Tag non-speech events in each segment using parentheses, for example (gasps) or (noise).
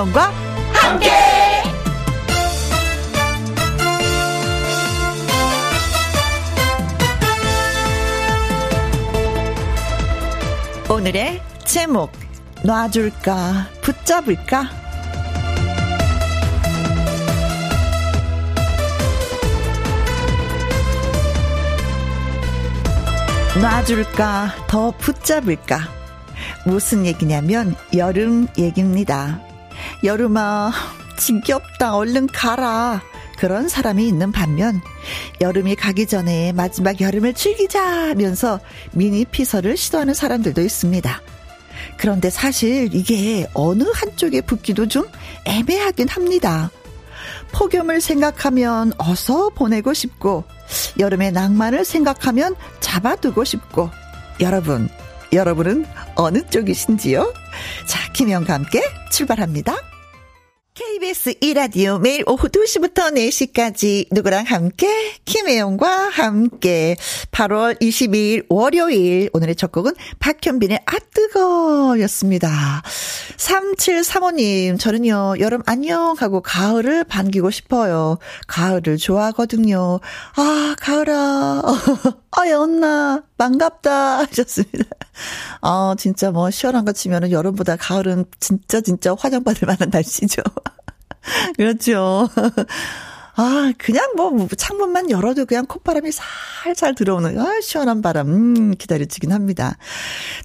김혜영과 함께. 오늘의 제목 놔줄까 붙잡을까? 놔줄까 더 붙잡을까? 무슨 얘기냐면 여름 얘기입니다 여름아 지겹다 얼른 가라 그런 사람이 있는 반면 여름이 가기 전에 마지막 여름을 즐기자 면서 미니 피서를 시도하는 사람들도 있습니다. 그런데 사실 이게 어느 한쪽에 붙기도 좀 애매하긴 합니다. 폭염을 생각하면 어서 보내고 싶고 여름의 낭만을 생각하면 잡아두고 싶고 여러분 여러분은 어느 쪽이신지요? 자 김영과 함께 출발합니다. KBS 1라디오 매일 오후 2시부터 4시까지 누구랑 함께 김혜영과 함께 8월 22일 월요일 오늘의 첫 곡은 박현빈의 아 뜨거 였습니다. 3735님 저는요 여름 안녕 하고 가을을 반기고 싶어요. 가을을 좋아하거든요. 아 가을아 (laughs) 아 연나 반갑다 하셨습니다. 아 진짜 뭐 시원한 거 치면은 여름보다 가을은 진짜 진짜 화장받을 만한 날씨죠. (laughs) 그렇죠. 아, 그냥 뭐 창문만 열어도 그냥 콧바람이 살살 들어오는 아, 시원한 바람 음, 기다려지긴 합니다.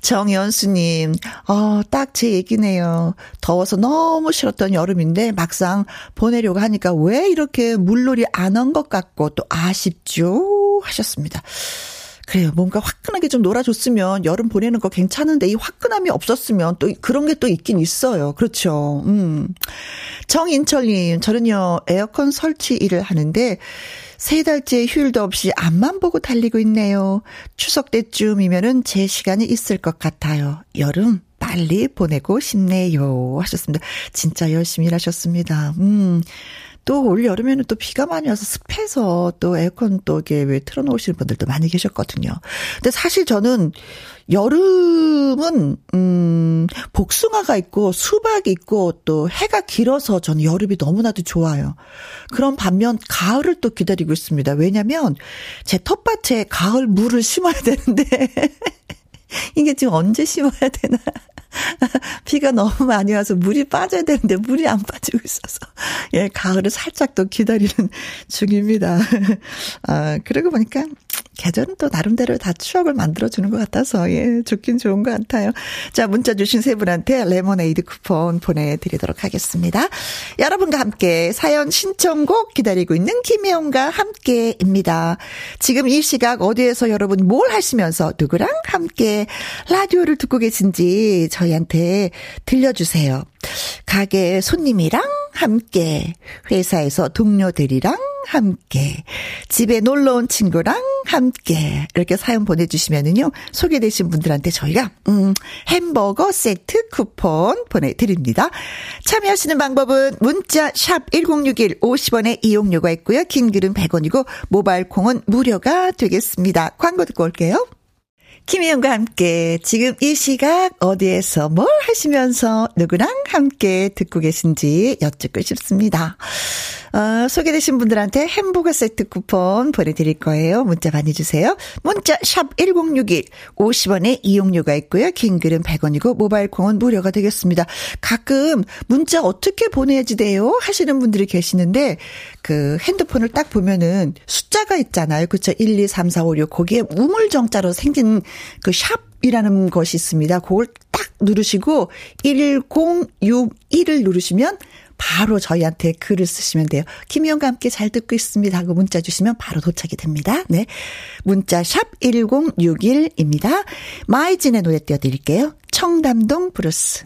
정연수님, 어, 딱 제 얘기네요. 더워서 너무 싫었던 여름인데 막상 보내려고 하니까 왜 이렇게 물놀이 안 한 것 같고 또 아쉽죠 하셨습니다. 그래요. 뭔가 화끈하게 좀 놀아줬으면 여름 보내는 거 괜찮은데 이 화끈함이 없었으면 또 그런 게 또 있긴 있어요. 그렇죠. 음. 정인철님, 저는요, 에어컨 설치 일을 하는데, 세 달째 휴일도 없이 앞만 보고 달리고 있네요. 추석 때쯤이면은 제 시간이 있을 것 같아요. 여름 빨리 보내고 싶네요. 하셨습니다. 진짜 열심히 일하셨습니다. 음. 또올 여름에는 또 비가 많이 와서 습해서 또 에어컨 또 이게 왜 틀어놓으시는 분들도 많이 계셨거든요. 근데 사실 저는 여름은 음 복숭아가 있고 수박이 있고 또 해가 길어서 저는 여름이 너무나도 좋아요. 그런 반면 가을을 또 기다리고 있습니다. 왜냐면 제 텃밭에 가을 물을 심어야 되는데 (laughs) 이게 지금 언제 심어야 되나 (laughs) 비가 너무 많이 와서 물이 빠져야 되는데 물이 안 빠지고 있어서 예 가을을 살짝 또 기다리는 (laughs) 중입니다. (laughs) 아 그러고 보니까 계절은 또 나름대로 다 추억을 만들어 주는 것 같아서, 예, 좋긴 좋은 것 같아요. 자, 문자 주신 세 분한테 레모네이드 쿠폰 보내드리도록 하겠습니다. 여러분과 함께 사연 신청곡 기다리고 있는 김혜영과 함께입니다. 지금 이 시각 어디에서 여러분 뭘 하시면서 누구랑 함께 라디오를 듣고 계신지 저 희한테 들려주세요. 가게 손님이랑 함께, 회사에서 동료들이랑 함께, 집에 놀러 온 친구랑 함께, 이렇게 사연 보내주시면은요, 소개되신 분들한테 저희가, 음, 햄버거 세트 쿠폰 보내드립니다. 참여하시는 방법은 문자 샵 1061 50원의 이용료가 있고요. 긴 글은 100원이고, 모바일 콩은 무료가 되겠습니다. 광고 듣고 올게요. 김희영과 함께 지금 이 시각 어디에서 뭘 하시면서 누구랑 함께 듣고 계신지 여쭙고 싶습니다. 어, 소개되신 분들한테 햄버거 세트 쿠폰 보내드릴 거예요. 문자 많이 주세요. 문자 샵 1061, 50원의 이용료가 있고요. 긴 글은 100원이고 모바일 콩은 무료가 되겠습니다. 가끔 문자 어떻게 보내야지 돼요? 하시는 분들이 계시는데 그 핸드폰을 딱 보면은 숫자가 있잖아요. 그쵸 1, 2, 3, 4, 5, 6 거기에 우물정자로 생긴 그 샵이라는 것이 있습니다. 그걸 딱 누르시고 1061을 누르시면 바로 저희한테 글을 쓰시면 돼요. 김희영과 함께 잘 듣고 있습니다 하고 문자 주시면 바로 도착이 됩니다. 네. 문자 샵 1061입니다. 마이진의 노래 띄워드릴게요. 청담동 블루스.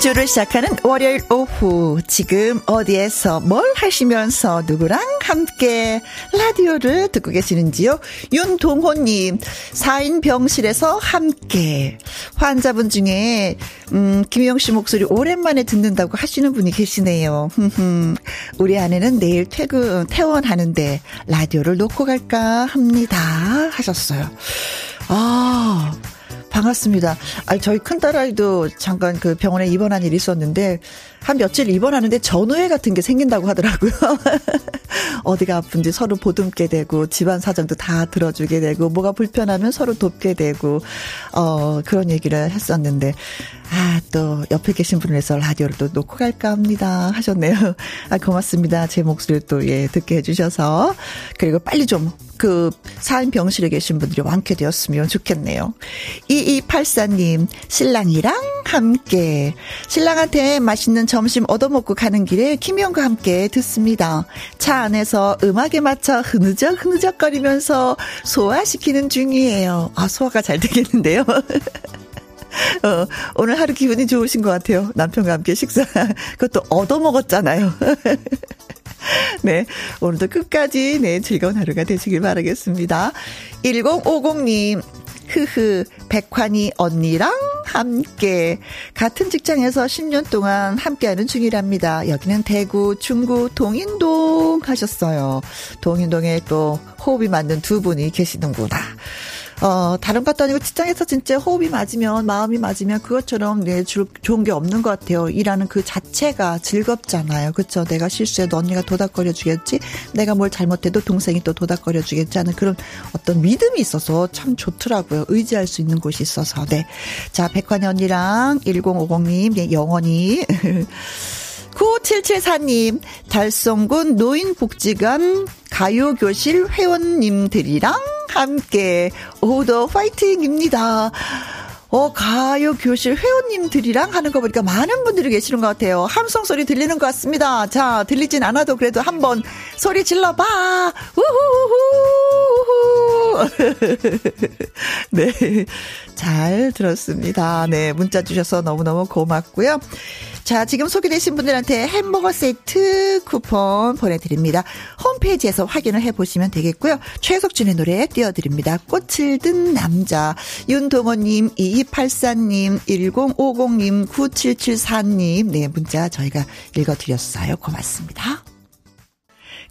주 주를 시작하는 월요일 오후 지금 어디에서 뭘 하시면서 누구랑 함께 라디오를 듣고 계시는지요? 윤동호님 4인 병실에서 함께 환자분 중에 음, 김영 씨 목소리 오랜만에 듣는다고 하시는 분이 계시네요. (laughs) 우리 아내는 내일 퇴근 퇴원하는데 라디오를 놓고 갈까 합니다 하셨어요. 아 반갑습니다. 아, 저희 큰딸아이도 잠깐 그 병원에 입원한 일이 있었는데, 한 며칠 입원하는데 전우회 같은 게 생긴다고 하더라고요. (laughs) 어디가 아픈지 서로 보듬게 되고, 집안 사정도 다 들어주게 되고, 뭐가 불편하면 서로 돕게 되고, 어, 그런 얘기를 했었는데, 아, 또 옆에 계신 분을 해서 라디오를 또 놓고 갈까 합니다. 하셨네요. 아, 고맙습니다. 제 목소리를 또, 예, 듣게 해주셔서. 그리고 빨리 좀, 그, 사인 병실에 계신 분들이 완쾌되었으면 좋겠네요. 2284님, 신랑이랑 함께. 신랑한테 맛있는 점심 얻어먹고 가는 길에 김영과 함께 듣습니다. 차 안에서 음악에 맞춰 흐느적 흐느적거리면서 소화시키는 중이에요. 아, 소화가 잘 되겠는데요. (laughs) 어, 오늘 하루 기분이 좋으신 것 같아요. 남편과 함께 식사. 그것도 얻어먹었잖아요. (laughs) 네. 오늘도 끝까지, 네, 즐거운 하루가 되시길 바라겠습니다. 1050님, 흐흐, 백환이 언니랑 함께 같은 직장에서 10년 동안 함께하는 중이랍니다. 여기는 대구, 중구, 동인동 하셨어요. 동인동에 또 호흡이 맞는 두 분이 계시는구나. 어, 다른 것도 아니고 직장에서 진짜 호흡이 맞으면, 마음이 맞으면 그것처럼 네, 주, 좋은 게 없는 것 같아요. 일하는 그 자체가 즐겁잖아요. 그쵸? 내가 실수해도 언니가 도닥거려 주겠지? 내가 뭘 잘못해도 동생이 또 도닥거려 주겠지 하는 그런 어떤 믿음이 있어서 참 좋더라고요. 의지할 수 있는 곳이 있어서. 네. 자, 백환이 언니랑 1050님, 네, 영원히. (laughs) 9774님, 달성군 노인복지관 가요교실 회원님들이랑 함께 오더 파이팅입니다. 어, 가요 교실 회원님들이랑 하는 거 보니까 많은 분들이 계시는 것 같아요. 함성 소리 들리는 것 같습니다. 자, 들리진 않아도 그래도 한번 소리 질러봐! 우후후후! (laughs) 네. 잘 들었습니다. 네. 문자 주셔서 너무너무 고맙고요. 자, 지금 소개되신 분들한테 햄버거 세트 쿠폰 보내드립니다. 홈페이지에서 확인을 해보시면 되겠고요. 최석준의 노래 띄워드립니다. 꽃을 든 남자. 윤동호님, 2284님, 1050님, 9774님. 네, 문자 저희가 읽어드렸어요. 고맙습니다.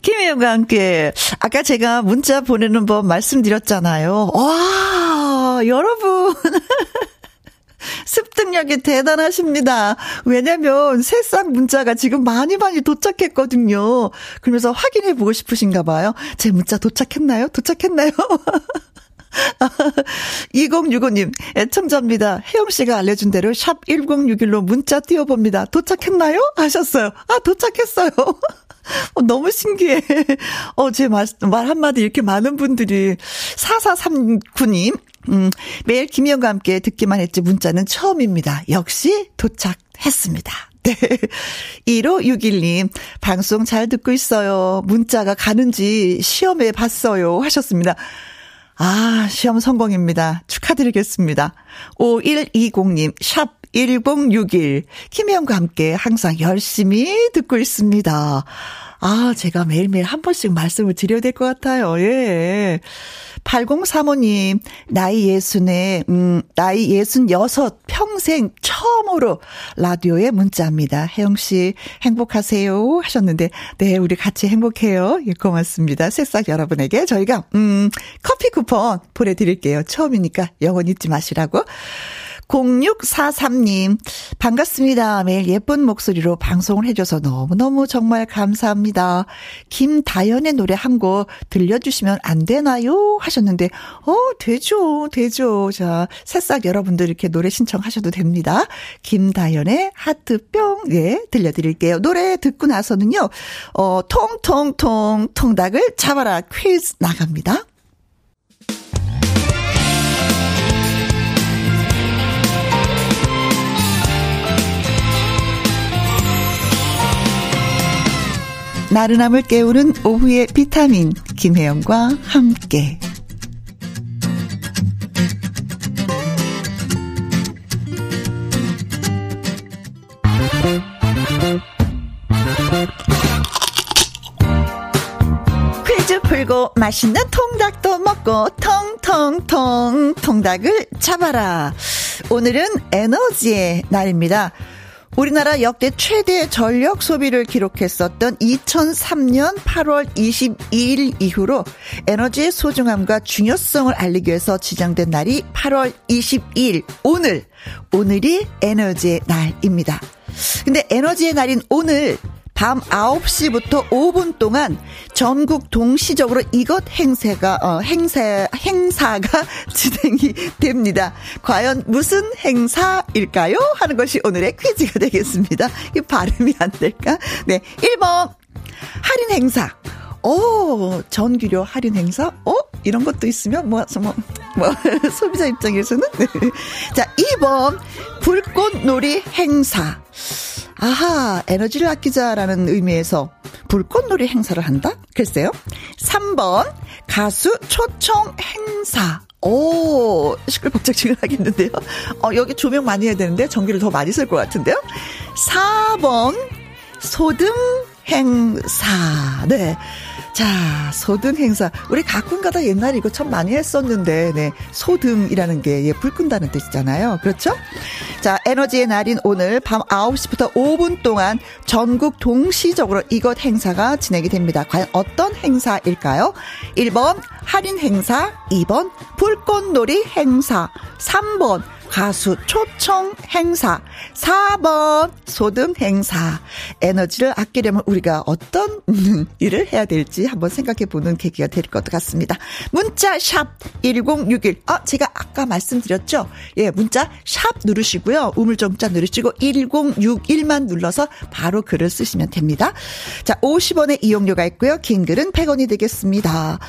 김혜영과 함께 아까 제가 문자 보내는 법 말씀드렸잖아요. 와, 여러분. (laughs) 습득력이 대단하십니다. 왜냐면 새싹 문자가 지금 많이 많이 도착했거든요. 그러면서 확인해 보고 싶으신가 봐요. 제 문자 도착했나요? 도착했나요? (laughs) (laughs) 2065님, 애청자입니다. 혜영 씨가 알려준 대로 샵 1061로 문자 띄워봅니다. 도착했나요? 하셨어요. 아, 도착했어요. (laughs) 어, 너무 신기해. 어, 제 말, 말 한마디 이렇게 많은 분들이. 4439님, 음, 매일 김희영과 함께 듣기만 했지 문자는 처음입니다. 역시 도착했습니다. (laughs) 네. 1561님, 방송 잘 듣고 있어요. 문자가 가는지 시험해 봤어요. 하셨습니다. 아, 시험 성공입니다. 축하드리겠습니다. 5120님, 샵 1061. 김혜영과 함께 항상 열심히 듣고 있습니다. 아, 제가 매일매일 한 번씩 말씀을 드려야 될 것 같아요. 예. 8035님, 나이 예순에, 음, 나이 예순 여섯, 평생 처음으로 라디오에 문자입니다. 혜영씨, 행복하세요. 하셨는데, 네, 우리 같이 행복해요. 예, 고맙습니다. 새싹 여러분에게 저희가, 음, 커피 쿠폰 보내드릴게요. 처음이니까 영원 잊지 마시라고. 0643님, 반갑습니다. 매일 예쁜 목소리로 방송을 해줘서 너무너무 정말 감사합니다. 김다연의 노래 한 곡 들려주시면 안 되나요? 하셨는데, 어, 되죠, 되죠. 자, 새싹 여러분들 이렇게 노래 신청하셔도 됩니다. 김다연의 하트뿅, 예, 들려드릴게요. 노래 듣고 나서는요, 어, 통통통 통닭을 잡아라 퀴즈 나갑니다. 나른함을 깨우는 오후의 비타민 김혜영과 함께 퀴즈 풀고 맛있는 통닭도 먹고 통통통 통닭을 잡아라. 오늘은 에너지의 날입니다. 우리나라 역대 최대 전력 소비를 기록했었던 2003년 8월 22일 이후로 에너지의 소중함과 중요성을 알리기 위해서 지정된 날이 8월 22일 오늘 오늘이 에너지의 날입니다. 근데 에너지의 날인 오늘 밤 9시부터 5분 동안 전국 동시적으로 이것 행세가 어, 행사 행사가 (laughs) 진행이 됩니다. 과연 무슨 행사일까요? 하는 것이 오늘의 퀴즈가 되겠습니다. 이 발음이 안 될까? 네. 1번 할인 행사. 오, 전기료 할인 행사? 어? 이런 것도 있으면 뭐, 뭐, 뭐 (laughs) 소비자 입장에서는 (laughs) 네. 자, 2번 불꽃놀이 행사. 아하, 에너지를 아끼자라는 의미에서 불꽃놀이 행사를 한다? 글쎄요. 3번, 가수 초청 행사. 오, 시끌벅적지근 하겠는데요. 어, 여기 조명 많이 해야 되는데 전기를 더 많이 쓸 것 같은데요. 4번, 소등 행사. 네. 자, 소등 행사. 우리 가끔가다 옛날에 이거 참 많이 했었는데, 네. 소등이라는 게, 예, 불 끈다는 뜻이잖아요. 그렇죠? 자, 에너지의 날인 오늘 밤 9시부터 5분 동안 전국 동시적으로 이것 행사가 진행이 됩니다. 과연 어떤 행사일까요? 1번 할인 행사, 2번 불꽃놀이 행사, 3번 가수 초청 행사. 4번 소등 행사. 에너지를 아끼려면 우리가 어떤 (laughs) 일을 해야 될지 한번 생각해 보는 계기가 될 것 같습니다. 문자 샵 1061. 아, 제가 아까 말씀드렸죠? 예, 문자 샵 누르시고요. 우물정자 누르시고 1061만 눌러서 바로 글을 쓰시면 됩니다. 자, 50원의 이용료가 있고요. 긴 글은 100원이 되겠습니다.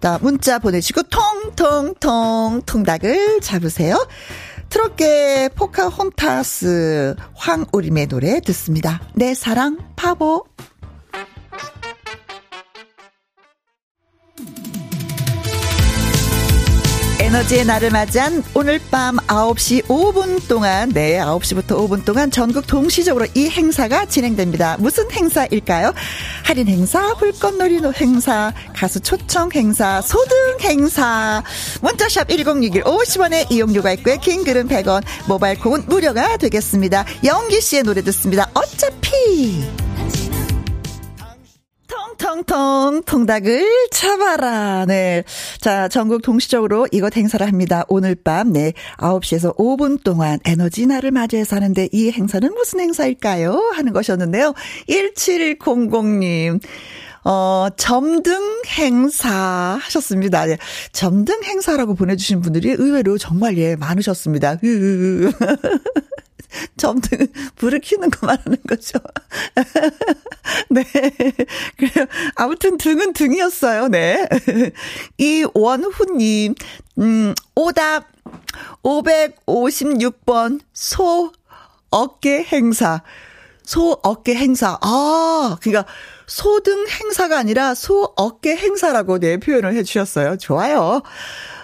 자, 문자 보내시고 통통통 통닭을 잡으세요. 트롯계 포카혼타스 황우림의 노래 듣습니다. 내 사랑 파보. 에너지의 날을 맞이한 오늘 밤 9시 5분 동안, 네, 9시부터 5분 동안 전국 동시적으로 이 행사가 진행됩니다. 무슨 행사일까요? 할인 행사, 홀꽃놀이 행사, 가수 초청 행사, 소등 행사, 문자샵 1061 50원의 이용료가 있고요. 긴 글은 100원, 모바일 콩은 무료가 되겠습니다. 영기 씨의 노래 듣습니다. 어차피. 텅텅 통닭을 잡아라. 네. 자, 전국 동시적으로 이것 행사를 합니다. 오늘 밤, 네. 9시에서 5분 동안 에너지 날을 맞이해서 하는데 이 행사는 무슨 행사일까요? 하는 것이었는데요. 1700님. 어, 점등 행사 하셨습니다. 네. 점등 행사라고 보내주신 분들이 의외로 정말 예, 많으셨습니다. (laughs) (laughs) 점등, 불을 켜는 거 말하는 거죠. (laughs) 네. 그래요. 아무튼 등은 등이었어요. 네. (laughs) 이원훈님, 음, 오답 556번 소 어깨 행사. 소 어깨 행사. 아, 그러니까 소등 행사가 아니라 소 어깨 행사라고 네 표현을 해 주셨어요. 좋아요.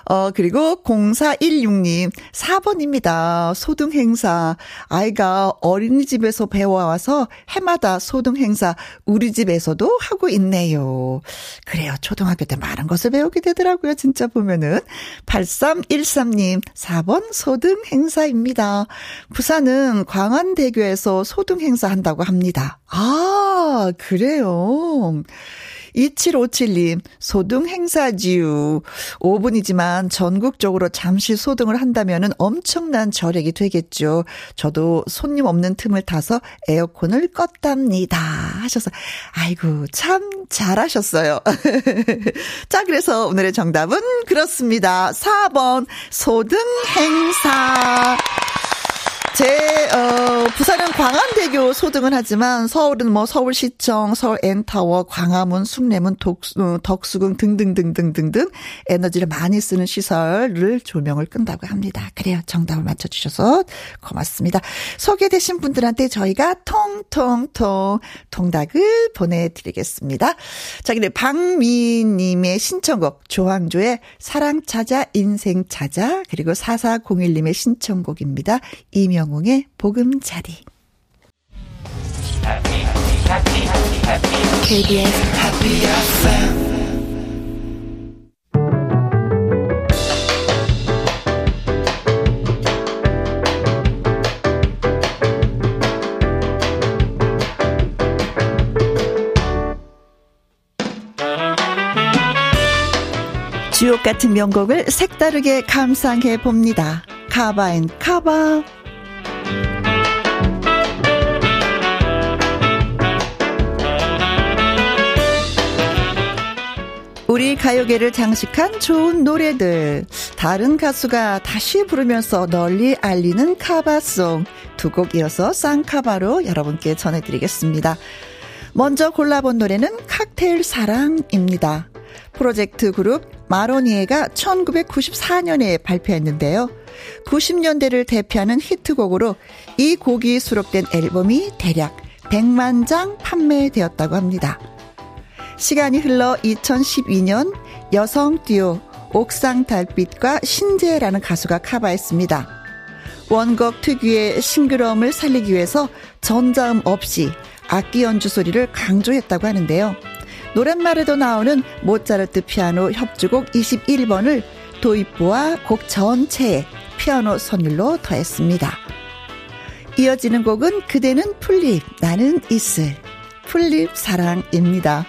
어, 그리고 0416님, 4번입니다. 소등 행사. 아이가 어린이집에서 배워와서 해마다 소등 행사 우리 집에서도 하고 있네요. 그래요. 초등학교 때 많은 것을 배우게 되더라고요. 진짜 보면은. 8313님, 4번 소등 행사입니다. 부산은 광안대교에서 소등 행사 한다고 합니다. 아, 그래요. 2757님, 소등 행사지요. 5분이지만 전국적으로 잠시 소등을 한다면 엄청난 절약이 되겠죠. 저도 손님 없는 틈을 타서 에어컨을 껐답니다. 하셔서, 아이고, 참 잘하셨어요. (laughs) 자, 그래서 오늘의 정답은 그렇습니다. 4번, 소등 행사. 제, 어, 부산은 광안대교 소등은 하지만 서울은 뭐 서울시청, 서울 N타워, 광화문, 숭례문, 독수, 어, 덕수궁 등등등등등등 에너지를 많이 쓰는 시설을 조명을 끈다고 합니다. 그래요. 정답을 맞춰주셔서 고맙습니다. 소개되신 분들한테 저희가 통통통 통닭을 보내드리겠습니다. 자, 근데 박미님의 신청곡, 조항조의 사랑 찾아, 인생 찾아, 그리고 4401님의 신청곡입니다. 이명 영웅의 보금자리. KBS Happy FM 주옥 같은 명곡을 색다르게 감상해 봅니다. 카바인 카바. 가요계를 장식한 좋은 노래들. 다른 가수가 다시 부르면서 널리 알리는 카바송. 두 곡 이어서 쌍카바로 여러분께 전해드리겠습니다. 먼저 골라본 노래는 칵테일 사랑입니다. 프로젝트 그룹 마로니에가 1994년에 발표했는데요. 90년대를 대표하는 히트곡으로 이 곡이 수록된 앨범이 대략 100만 장 판매되었다고 합니다. 시간이 흘러 2012년 여성 듀오 옥상 달빛과 신재라는 가수가 카바했습니다. 원곡 특유의 싱그러움을 살리기 위해서 전자음 없이 악기 연주 소리를 강조했다고 하는데요. 노랫말에도 나오는 모차르트 피아노 협주곡 21번을 도입부와 곡 전체에 피아노 선율로 더했습니다. 이어지는 곡은 그대는 풀잎, 나는 이슬, 풀잎 사랑입니다.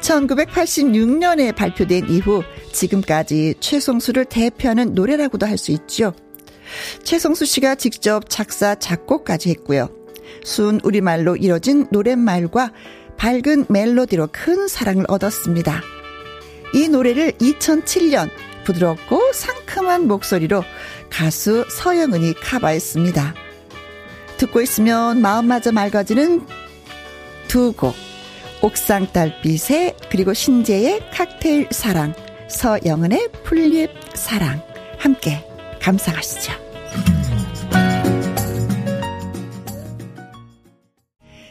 1986년에 발표된 이후 지금까지 최성수를 대표하는 노래라고도 할 수 있죠. 최성수 씨가 직접 작사, 작곡까지 했고요. 순 우리말로 이뤄진 노랫말과 밝은 멜로디로 큰 사랑을 얻었습니다. 이 노래를 2007년 부드럽고 상큼한 목소리로 가수 서영은이 카바했습니다. 듣고 있으면 마음마저 맑아지는 두 곡. 옥상 달빛의 그리고 신재의 칵테일 사랑, 서영은의 풀립 사랑 함께 감상하시죠.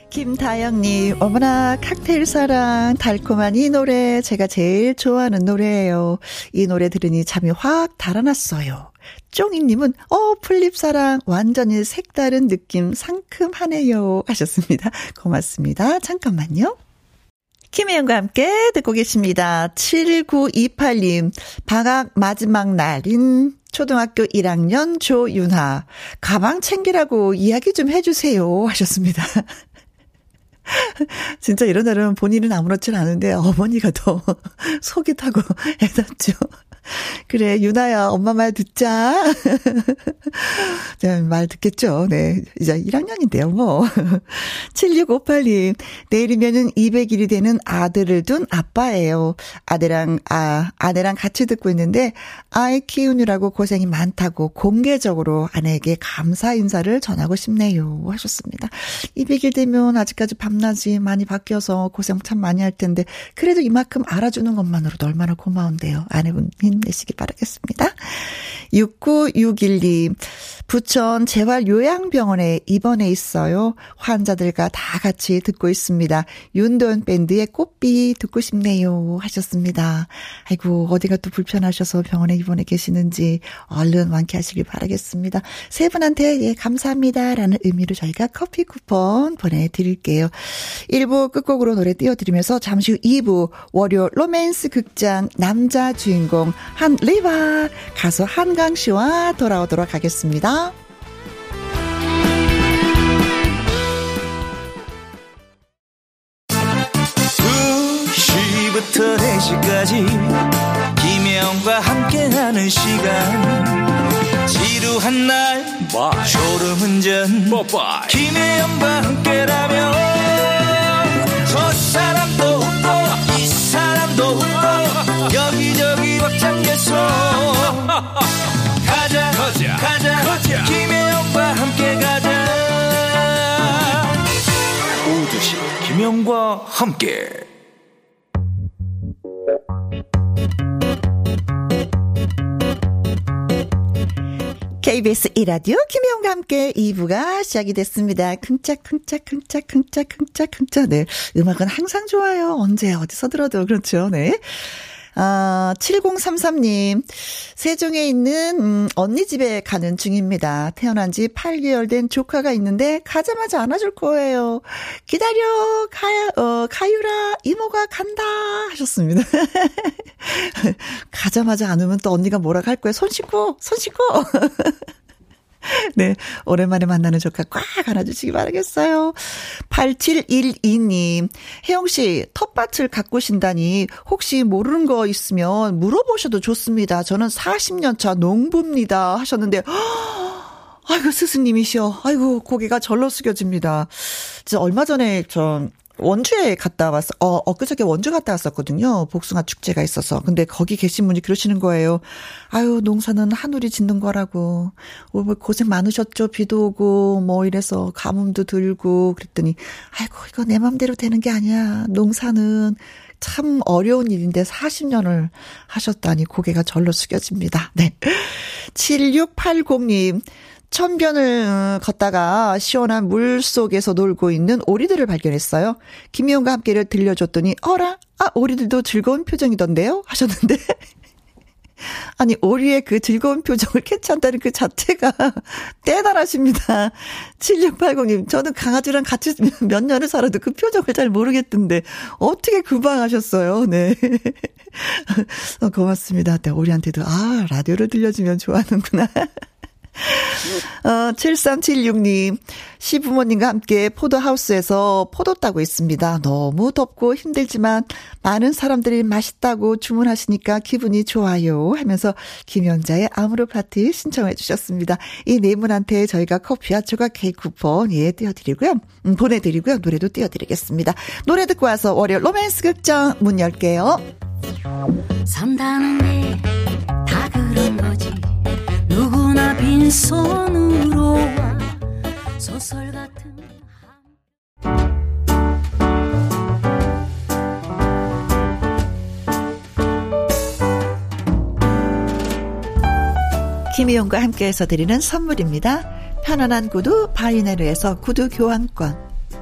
김다영님, 어머나, 칵테일 사랑, 달콤한 이 노래, 제가 제일 좋아하는 노래예요. 이 노래 들으니 잠이 확 달아났어요. 쫑이님은, 어, 풀립사랑, 완전히 색다른 느낌, 상큼하네요. 하셨습니다. 고맙습니다. 잠깐만요. 김혜영과 함께 듣고 계십니다. 7928님, 방학 마지막 날인 초등학교 1학년 조윤하, 가방 챙기라고 이야기 좀 해주세요. 하셨습니다. (laughs) 진짜 이런 날은 본인은 아무렇진 않은데 어머니가 더 (laughs) 속이 타고 (laughs) 해놨죠. 그래, 유나야, 엄마 말 듣자. (laughs) 네, 말 듣겠죠. 네. 이제 1학년인데요, 뭐. (laughs) 7658님, 내일이면은 200일이 되는 아들을 둔 아빠예요. 아들랑, 아, 아내랑 같이 듣고 있는데, 아이 키우느라고 고생이 많다고 공개적으로 아내에게 감사 인사를 전하고 싶네요. 하셨습니다. 200일 되면 아직까지 밤낮이 많이 바뀌어서 고생 참 많이 할 텐데, 그래도 이만큼 알아주는 것만으로도 얼마나 고마운데요. 아내분 힘 내시기 바라겠습니다. 6961님, 부천 재활요양병원에 입원해 있어요. 환자들과 다 같이 듣고 있습니다. 윤도현 밴드의 꽃비 듣고 싶네요. 하셨습니다. 아이고, 어디가 또 불편하셔서 병원에 입원해 계시는지 얼른 완쾌하시길 바라겠습니다. 세 분한테 예, 감사합니다. 라는 의미로 저희가 커피 쿠폰 보내드릴게요. 1부 끝곡으로 노래 띄워드리면서 잠시 후 2부 월요 로맨스 극장 남자 주인공 한 리바 가수 한강 씨와 돌아오도록 하겠습니다. 2시부터 4시까지 김혜영과 함께하는 시간 지루한 날 Bye. 졸음 운전 Bye. 김혜영과 함께라면 김혜영과 함께 KBS 이라디오 김혜영과 함께 2부가 시작이 됐습니다. 킁짝킁짝킁짝킁짝킁짝킁짝 네. 음악은 항상 좋아요. 언제 어디서 들어도 그렇죠. 네. 아, 7033님, 세종에 있는, 음, 언니 집에 가는 중입니다. 태어난 지 8개월 된 조카가 있는데, 가자마자 안아줄 거예요. 기다려, 가야, 어, 가유라, 이모가 간다. 하셨습니다. (laughs) 가자마자 안으면 또 언니가 뭐라 할 거예요. 손 씻고, 손 씻고. (laughs) (laughs) 네. 오랜만에 만나는 조카 꽉 안아주시기 바라겠어요. 8712님. 혜영씨, 텃밭을 가꾸신다니, 혹시 모르는 거 있으면 물어보셔도 좋습니다. 저는 40년 차 농부입니다. 하셨는데, (gasps) 아이고, 스승님이시여. 아이고, 고개가 절로 숙여집니다. 저 얼마 전에 저, 원주에 갔다 왔어. 어, 엊그저께 원주 갔다 왔었거든요. 복숭아 축제가 있어서. 근데 거기 계신 분이 그러시는 거예요. 아유, 농사는 하늘이 짓는 거라고. 뭐 고생 많으셨죠. 비도 오고, 뭐 이래서 가뭄도 들고. 그랬더니, 아이고, 이거 내 맘대로 되는 게 아니야. 농사는 참 어려운 일인데 40년을 하셨다니 고개가 절로 숙여집니다. 네. 7680님. 천변을 어, 걷다가 시원한 물 속에서 놀고 있는 오리들을 발견했어요. 김희영과 함께를 들려줬더니 어라? 아 오리들도 즐거운 표정이던데요? 하셨는데 (laughs) 아니 오리의 그 즐거운 표정을 캐치한다는 그 자체가 (laughs) 대단하십니다. 7680님 저는 강아지랑 같이 (laughs) 몇 년을 살아도 그 표정을 잘 모르겠던데 어떻게 금방 하셨어요? 네. 어, 고맙습니다. 네, 오리한테도 아 라디오를 들려주면 좋아하는구나. 어, 7376님, 시부모님과 함께 포도하우스에서 포도 따고 있습니다. 너무 덥고 힘들지만 많은 사람들이 맛있다고 주문하시니까 기분이 좋아요. 하면서 김연자의 아무로 파티 신청해 주셨습니다. 이 네 분한테 저희가 커피와 조각 케이크 쿠폰 예, 띄워드리고요. 음, 보내드리고요. 노래도 띄워드리겠습니다. 노래 듣고 와서 월요 로맨스 극장 문 열게요. 산다는 게 다 그런 거지. 빈손으로 소설 같은 김희용과 함께해서 드리는 선물입니다. 편안한 구두 바이네르에서 구두 교환권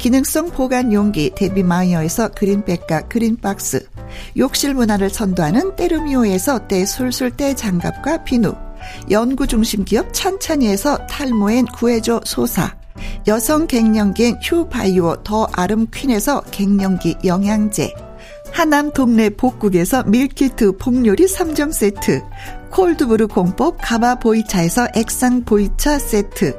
기능성 보관 용기 데비마이어에서 그린백과 그린박스 욕실 문화를 선도하는 때르미오에서 때술술 때장갑과 비누 연구중심 기업 찬찬이에서 탈모엔 구해줘 소사 여성 갱년기엔 휴바이오 더 아름 퀸에서 갱년기 영양제 하남 동네 복국에서 밀키트 복요리 3종 세트 콜드브루 공법 가마 보이차에서 액상 보이차 세트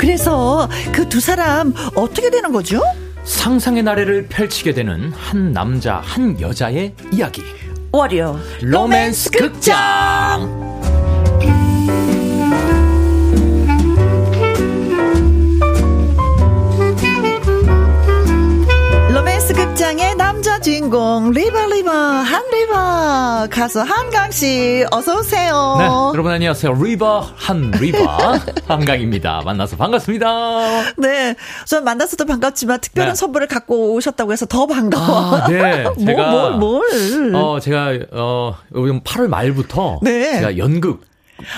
그래서 그 두 사람 어떻게 되는 거죠? 상상의 나래를 펼치게 되는 한 남자 한 여자의 이야기. 월요 로맨스 극장. 주인공 리바 리바 한 리바 가수 한강 씨 어서 오세요. 네, 여러분 안녕하세요. 리바 한 리바 (laughs) 한강입니다. 만나서 반갑습니다. 네, 전 만나서도 반갑지만 특별한 네. 선물을 갖고 오셨다고 해서 더 반가워. 아, 네, (laughs) 뭐, 제가 뭘, 뭘, 뭘. 어 제가 어 요즘 8월 말부터 네. 제가 연극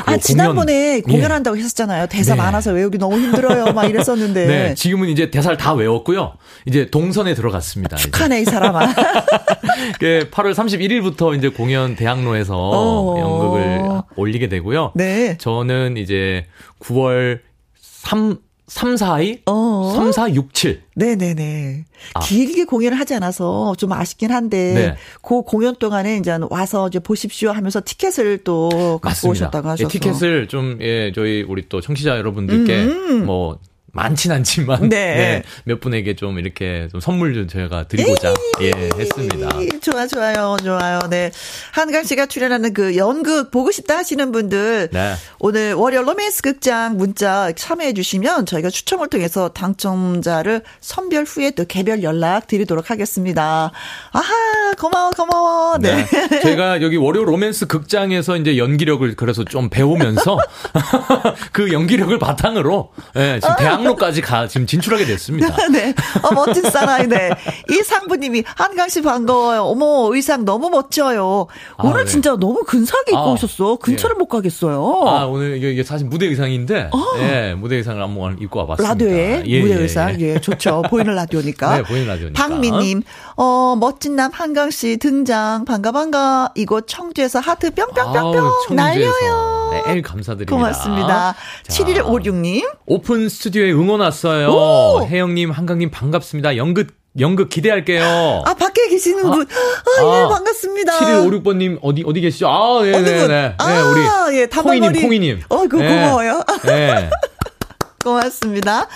아, 지난번에 공연, 공연한다고 했었잖아요. 대사 네. 많아서 외우기 너무 힘들어요. 막 이랬었는데. (laughs) 네, 지금은 이제 대사를 다 외웠고요. 이제 동선에 들어갔습니다. 축하네, 이 사람아. (laughs) 그 8월 31일부터 이제 공연 대학로에서 어. 연극을 올리게 되고요. 네. 저는 이제 9월 3 3, 4위? 어. 3, 4, 6, 7. 네네네. 아. 길게 공연을 하지 않아서 좀 아쉽긴 한데, 네. 그 공연 동안에 이제 와서 이제 보십시오 하면서 티켓을 또 갖고 맞습니다. 오셨다고 하셔서. 예, 티켓을 좀, 예, 저희 우리 또 청취자 여러분들께 음. 뭐, 많진 않지만 네. 네. 몇 분에게 좀 이렇게 좀 선물 좀 저희가 드리고자 예 했습니다. 좋아 좋아요 좋아요. 네 한강 씨가 출연하는 그 연극 보고 싶다 하시는 분들 네. 오늘 월요 로맨스 극장 문자 참여해 주시면 저희가 추첨을 통해서 당첨자를 선별 후에 또 개별 연락 드리도록 하겠습니다. 아하 고마워 고마워. 네. 네. 저희가 여기 월요 로맨스 극장에서 이제 연기력을 그래서 좀 배우면서 (laughs) 그 연기력을 바탕으로 예, 지금 대학 상로까지 가 지금 진출하게 됐습니다. (laughs) 네. 어, 멋진 사나이네. 이 상부님이 한강 씨 반가워요. 어머 의상 너무 멋져요. 아, 오늘 네. 진짜 너무 근사하게 입고 아, 오셨어. 근처를 예. 못 가겠어요. 아 오늘 이게 사실 무대 의상인데, 어. 예, 무대 의상을 한번 입고 와봤습니다. 라디오에 예, 무대 예, 의상, 예, 좋죠. 보이는 라디오니까. (laughs) 네, 보이는 라디오니까. 박미님, 어 멋진 남 한강 씨 등장 반가 반가. 이곳 청주에서 하트 뿅뿅뿅뿅 날려요. 네, 감사드립니다. 고맙습니다. 자, 7156님. 오픈 스튜디오에 응원 왔어요. 혜영님, 한강님 반갑습니다. 연극 연극 기대할게요. (gasps) 아, 밖에 계시는 아, 분. 아, 아, 예, 반갑습니다. 7156번님, 어디, 어디 계시죠? 아, 예, 네, 네, 네. 아, 우리. 예, 콩이님, 콩이님. 어, 그거 네. 고마워요. 네. (laughs) 고맙습니다.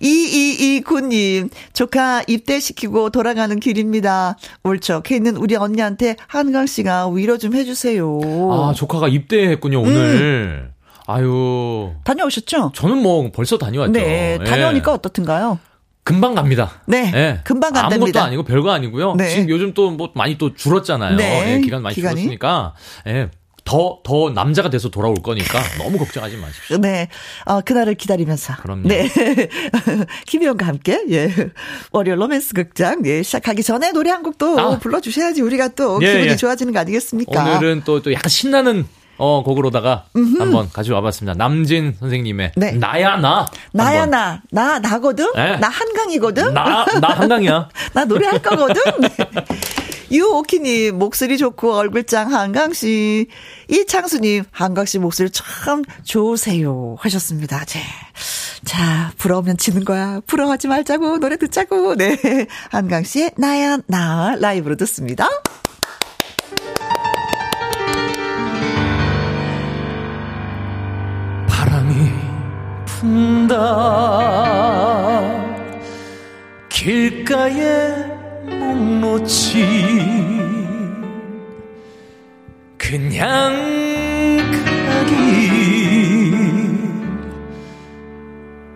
2229님, 조카 입대시키고 돌아가는 길입니다. 옳죠. 있는 우리 언니한테 한강 씨가 위로 좀 해주세요. 아, 조카가 입대했군요, 오늘. 음. 아유. 다녀오셨죠? 저는 뭐 벌써 다녀왔죠. 네. 다녀오니까 예. 어떻든가요? 금방 갑니다. 네. 네. 금방 간답니다. 아무것도 아니고 별거 아니고요. 네. 지금 요즘 또 뭐 많이 또 줄었잖아요. 네. 네. 기간 많이 기간이? 줄었으니까. 예. 더, 더 남자가 돼서 돌아올 거니까 너무 걱정하지 마십시오. 네. 어, 그날을 기다리면서. 그럼요. 네. (laughs) 김희영과 함께, 예. 월요 로맨스 극장, 예. 시작하기 전에 노래 한 곡도 아. 불러주셔야지 우리가 또 예, 기분이 예. 좋아지는 거 아니겠습니까? 오늘은 또, 또 약간 신나는 어, 곡으로다가 음흠. 한번 가져와 봤습니다. 남진 선생님의 네. 나야 나. 나야 한번. 나. 나 나거든. 네. 나 한강이거든. 나 나 한강이야. (laughs) 나 노래할 거거든. (laughs) 네. 유오키님 목소리 좋고 얼굴짱 한강씨 이창수님 한강씨 목소리 참 좋으세요 하셨습니다. 네. 자 부러우면 지는 거야 부러워하지 말자고 노래 듣자고 네 한강씨의 나야 나 라이브로 듣습니다. 분다 길가에 목 놓지. 그냥 가기.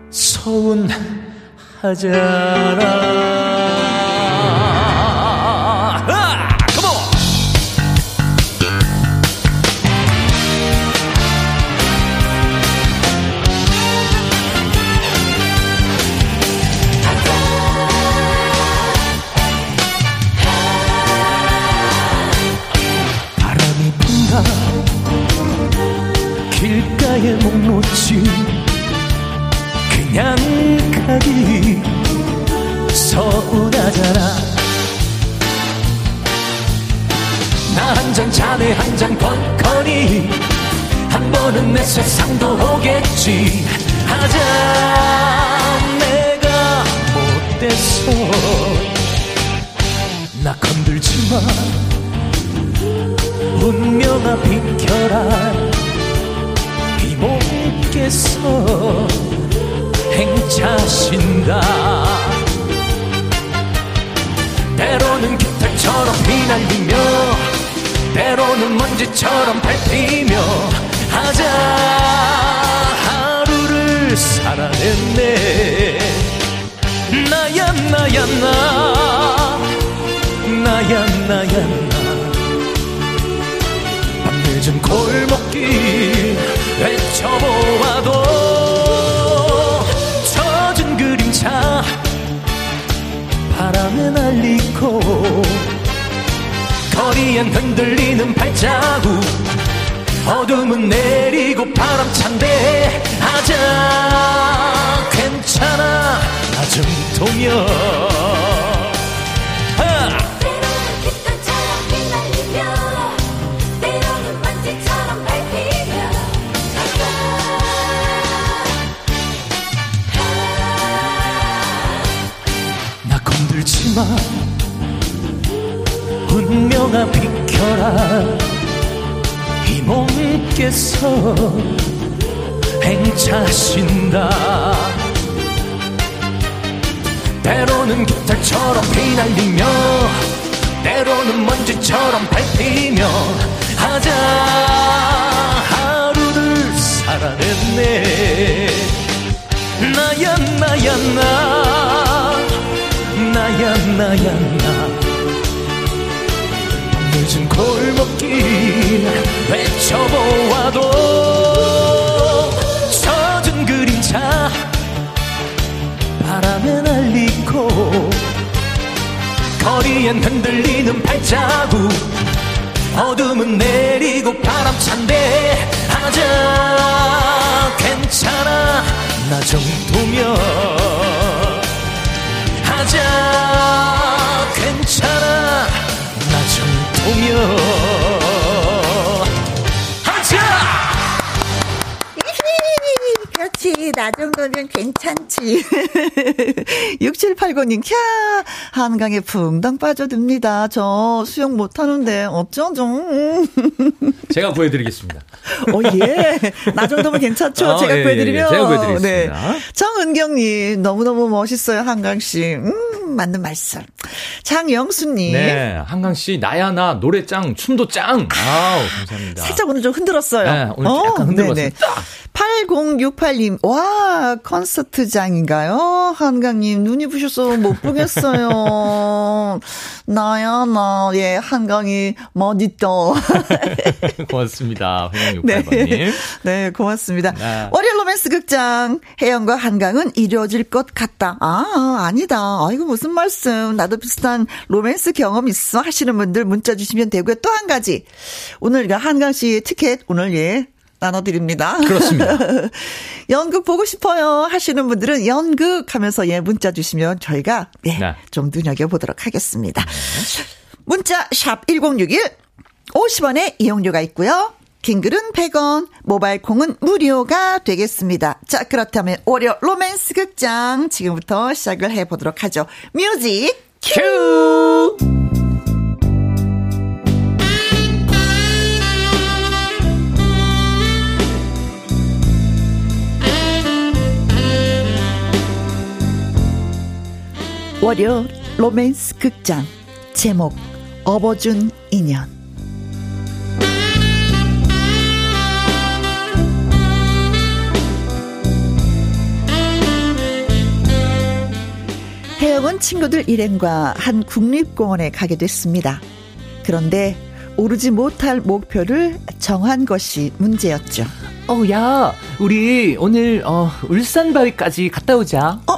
서운하잖아 목 놓지. 그냥 가기 서운하잖아. 나 한잔 자네 한잔 번거니 한 번은 내 세상도 오겠지. 하자. 내가 못돼서 나 건들지 마. 운명아 비켜라 이목께서 행차신다. 때로는 깃털처럼 휘날리며 때로는 먼지처럼 밟히며 하자 하루를 살아냈네. 나야 나야 나. 나야 나 밤늦은 골목길 외 쳐보아도 젖은 그림자 바람에 날리고 거리엔 흔들리는 발자국 어둠은 내리고 바람 찬데 하자. 괜찮아 나좀 동요 마 운명아 비켜라. 이 몸께서 행차하신다. 때로는 깃털처럼 휘날리며 때로는 먼지처럼 밟히며 하자 하루를 살아냈네. 나야 나야 나 나야 나야 나. 늦은 골목길 외쳐보아도 젖은 그림자 바람에 날리고 거리엔 흔들리는 발자국 어둠은 내리고 바람 찬데 하자. 괜찮아. 나 정도면 그렇지. 나 정도면 괜찮지. (laughs) 6789님, 캬! 한강에 붕당 빠져듭니다. 저 수영 못하는데 어쩌죠? (laughs) 제가 구해드리겠습니다. 어, 예. 나 정도면 괜찮죠? 어, 제가 예, 구해드리면. 예, 제가 구해드리겠습니다. 네. 정은경님, 너무너무 멋있어요, 한강씨. 음, 맞는 말씀. 장영수님. 네, 한강씨, 나야, 나, 노래 짱, 춤도 짱. 아우, 감사합니다. 살짝 오늘 좀 흔들었어요. 네, 오늘 어, 약간 흔들었어요. 8068님, 와, 콘서트장인가요? 한강님, 눈이 부셔서 못 보겠어요. (laughs) 나야, 나, 예, 한강이 멋있다. (laughs) 고맙습니다. 8068번님. 네, (laughs) 네, 고맙습니다. 네. 월요 로맨스 극장, 혜영과 한강은 이루어질 것 같다. 아, 아니다. 아이고, 무슨 말씀. 나도 비슷한 로맨스 경험 있어. 하시는 분들 문자 주시면 되고요. 또 한 가지. 오늘 한강 씨의 티켓, 오늘 예, 나눠드립니다. 그렇습니다. (laughs) 연극 보고 싶어요 하시는 분들은 연극 하면서 예 문자 주시면 저희가 예, 네. 좀 눈여겨보도록 하겠습니다. 네. 문자 샵 1061, 50원의 이용료가 있고요. 킹글은 100원, 모바일 콩은 무료가 되겠습니다. 자, 그렇다면 월요 로맨스 극장 지금부터 시작을 해보도록 하죠. 뮤직 큐! 월요 로맨스 극장 제목 업어준 인연 해영은 친구들 일행과 한 국립공원에 가게 됐습니다. 그런데 오르지 못할 목표를 정한 것이 문제였죠. 어, 야, 우리 오늘 어, 울산바위까지 갔다 오자. 어,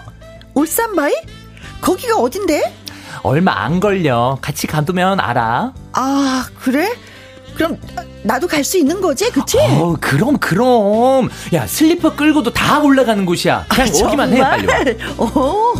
울산바위? 거기가 어딘데? 얼마 안 걸려. 같이 가두면 알아. 아, 그래? 그럼 나도 갈 수 있는 거지, 그치? 어, 그럼 그럼. 야, 슬리퍼 끌고도 다 올라가는 곳이야. 그냥 아, 오기만 해, 빨리 와. 오.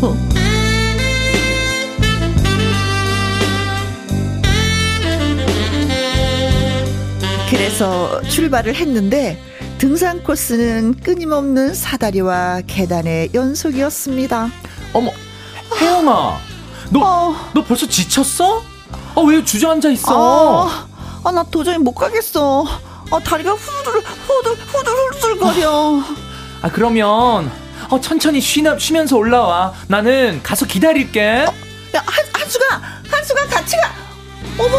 그래서 출발을 했는데 등산 코스는 끊임없는 사다리와 계단의 연속이었습니다. 어머, 혜영아, 너, 어. 너 벌써 지쳤어? 아, 왜 주저앉아 있어? 아, 아, 나 도저히 못 가겠어. 아, 다리가 후들, 후들, 후들, 후들 거려. 아, 그러면, 어, 천천히 쉬나, 쉬면서 올라와. 나는 가서 기다릴게. 어, 야, 한, 한수가, 한수가 같이 가. 어머.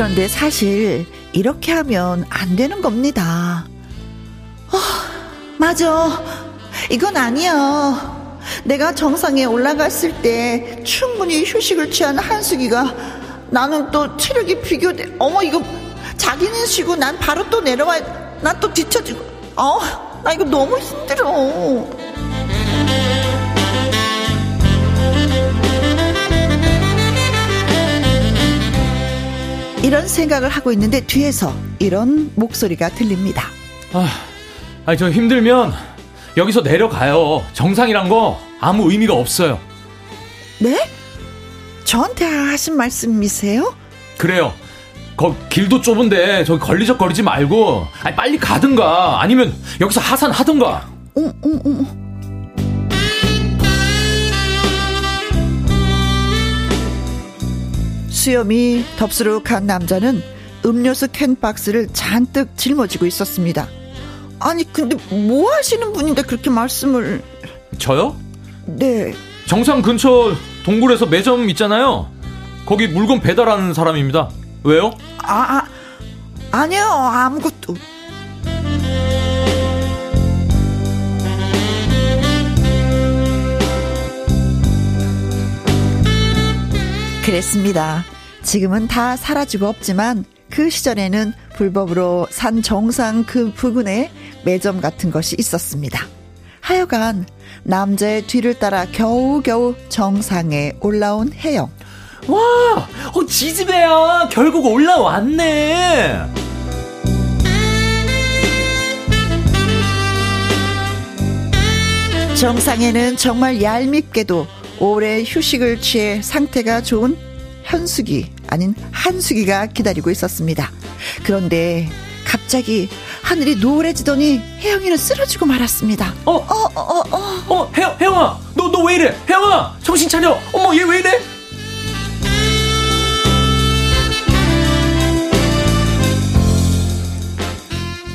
그런데 사실 이렇게 하면 안 되는 겁니다. 맞아. 이건 아니야. 내가 정상에 올라갔을 때 충분히 휴식을 취한 한숙이가 나는 또 체력이 비교돼. 어머, 이거 자기는 쉬고 난 바로 또 내려와. 난또 뒤처지고. 어, 나 이거 너무 힘들어. 이런 생각을 하고 있는데 뒤에서 이런 목소리가 들립니다. 아, 아니 저 힘들면 여기서 내려가요. 정상이란 거 아무 의미가 없어요. 네? 저한테 하신 말씀이세요? 그래요. 거 길도 좁은데 저기 걸리적거리지 말고 아니, 빨리 가든가 아니면 여기서 하산하든가. 응, 응, 응. 수염이 덥수룩한 남자는 음료수 캔 박스를 잔뜩 짊어지고 있었습니다. 아니 근데 뭐 하시는 분인데 그렇게 말씀을 저요? 네 정상 근처 동굴에서 매점 있잖아요 거기 물건 배달하는 사람입니다 왜요? 아, 아 아니요 아무것도 그랬습니다. 지금은 다 사라지고 없지만 그 시절에는 불법으로 산 정상 그 부근에 매점 같은 것이 있었습니다. 하여간 남자의 뒤를 따라 겨우겨우 정상에 올라온 혜영. 와, 어, 지지배야. 결국 올라왔네. 정상에는 정말 얄밉게도 오래 휴식을 취해 상태가 좋은 현숙이 아닌 한숙이가 기다리고 있었습니다. 그런데 갑자기 하늘이 노래지더니 혜영이는 쓰러지고 말았습니다. 어, 어, 어, 어, 어, 어 혜영, 혜영아, 너, 너 왜 이래? 혜영아, 정신 차려. 어머, 얘 왜 이래?